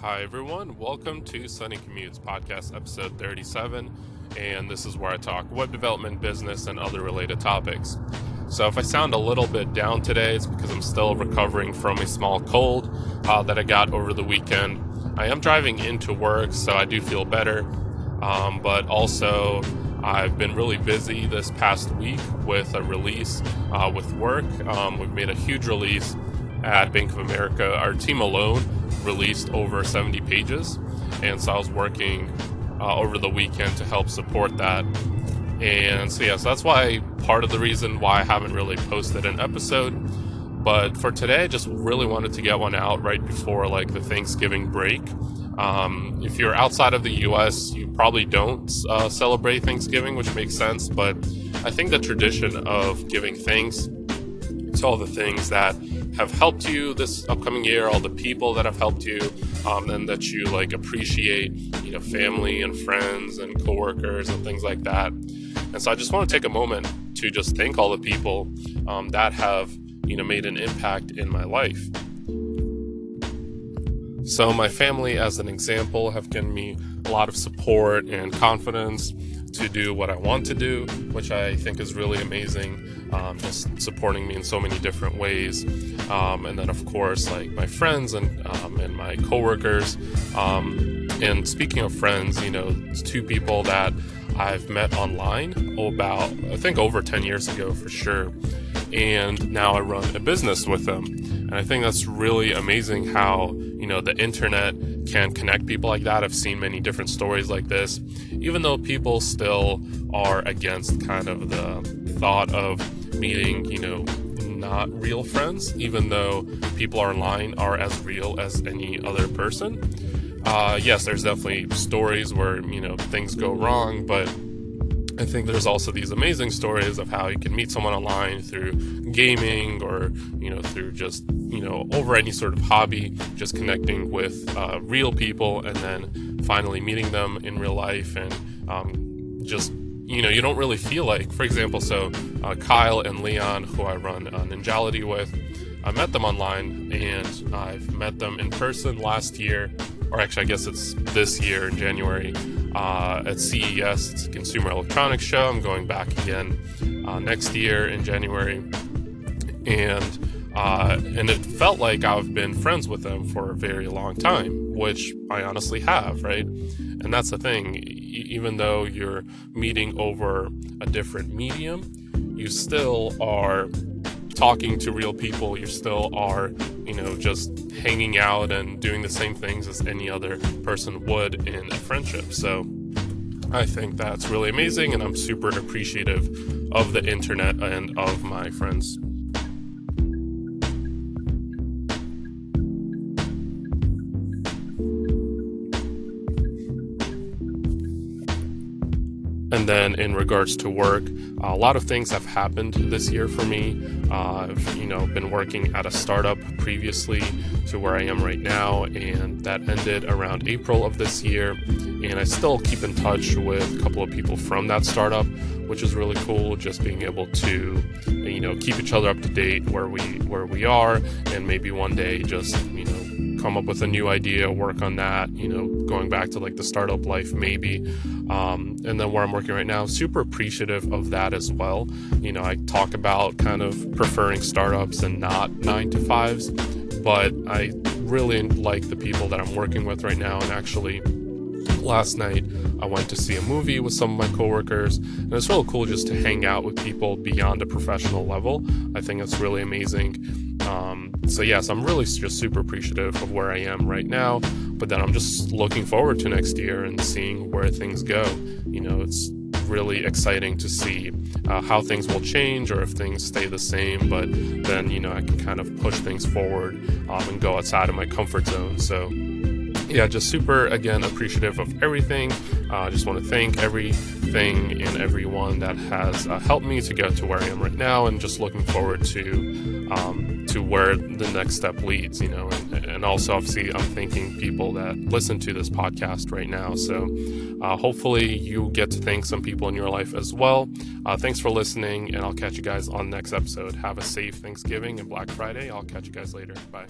Hi, everyone. Welcome to Sunny Commutes Podcast, episode 37. And this is where I talk web development, business, and other related topics. So, if I sound a little bit down today, it's because I'm still recovering from a small cold uh, that I got over the weekend. I am driving into work, so I do feel better. Um, but also, I've been really busy this past week with a release uh, with work. Um, we've made a huge release at Bank of America. Our team alone released over 70 pages. And so I was working uh, over the weekend to help support that. And so, yeah, so that's why part of the reason why I haven't really posted an episode. But for today, I just really wanted to get one out right before like the Thanksgiving break. Um, if you're outside of the US, you probably don't uh, celebrate Thanksgiving, which makes sense. But I think the tradition of giving thanks to all the things that have helped you this upcoming year, all the people that have helped you, um, and that you like appreciate, you know, family and friends and coworkers and things like that. And so I just want to take a moment to just thank all the people um, that have, you know, made an impact in my life. So my family, as an example, have given me a lot of support and confidence to do what I want to do, which I think is really amazing. Um, just supporting me in so many different ways, um, and then of course like my friends and um, and my coworkers. Um, and speaking of friends, you know, two people that I've met online about I think over ten years ago for sure, and now I run a business with them. And I think that's really amazing how, you know, the internet can connect people like that. I've seen many different stories like this, even though people still are against kind of the thought of meeting, you know, not real friends, even though people online are as real as any other person. Uh, yes, there's definitely stories where, you know, things go wrong, but I think there's also these amazing stories of how you can meet someone online through gaming or, you know, through just, you know, over any sort of hobby, just connecting with uh, real people and then finally meeting them in real life and um, just, you know, you don't really feel like, for example, so uh, Kyle and Leon, who I run uh, Ninjality with, I met them online and I've met them in person last year, or actually, I guess it's this year in January uh, at CES. It's a Consumer Electronics Show. I'm going back again uh, next year in January, and uh, and it felt like I've been friends with them for a very long time, which I honestly have, right? And that's the thing. E- even though you're meeting over a different medium, you still are talking to real people. You still are, you know, just hanging out and doing the same things as any other person would in a friendship. So I think that's really amazing, and I'm super appreciative of the internet and of my friends. And then in regards to work, a lot of things have happened this year for me. Uh, I've you know been working at a startup previously to where I am right now, and that ended around April of this year. And I still keep in touch with a couple of people from that startup, which is really cool. Just being able to you know keep each other up to date where we where we are, and maybe one day just you know come up with a new idea, work on that, you know, going back to like the startup life maybe. Um, and then where I'm working right now, super appreciative of that as well. You know, I talk about kind of preferring startups and not nine to fives, but I really like the people that I'm working with right now and actually last night I went to see a movie with some of my coworkers, and it's really cool just to hang out with people beyond a professional level. I think it's really amazing. Um, so yes, I'm really just super appreciative of where I am right now. But then I'm just looking forward to next year and seeing where things go. You know, it's really exciting to see uh, how things will change or if things stay the same. But then you know I can kind of push things forward um, and go outside of my comfort zone. So yeah, just super again appreciative of everything. I uh, just want to thank everything and everyone that has uh, helped me to get to where I am right now, and just looking forward to um, to where the next step leads. You know, and, and, also obviously I'm thanking people that listen to this podcast right now. So uh, hopefully you get to thank some people in your life as well. Uh, thanks for listening, and I'll catch you guys on next episode. Have a safe Thanksgiving and Black Friday. I'll catch you guys later. Bye.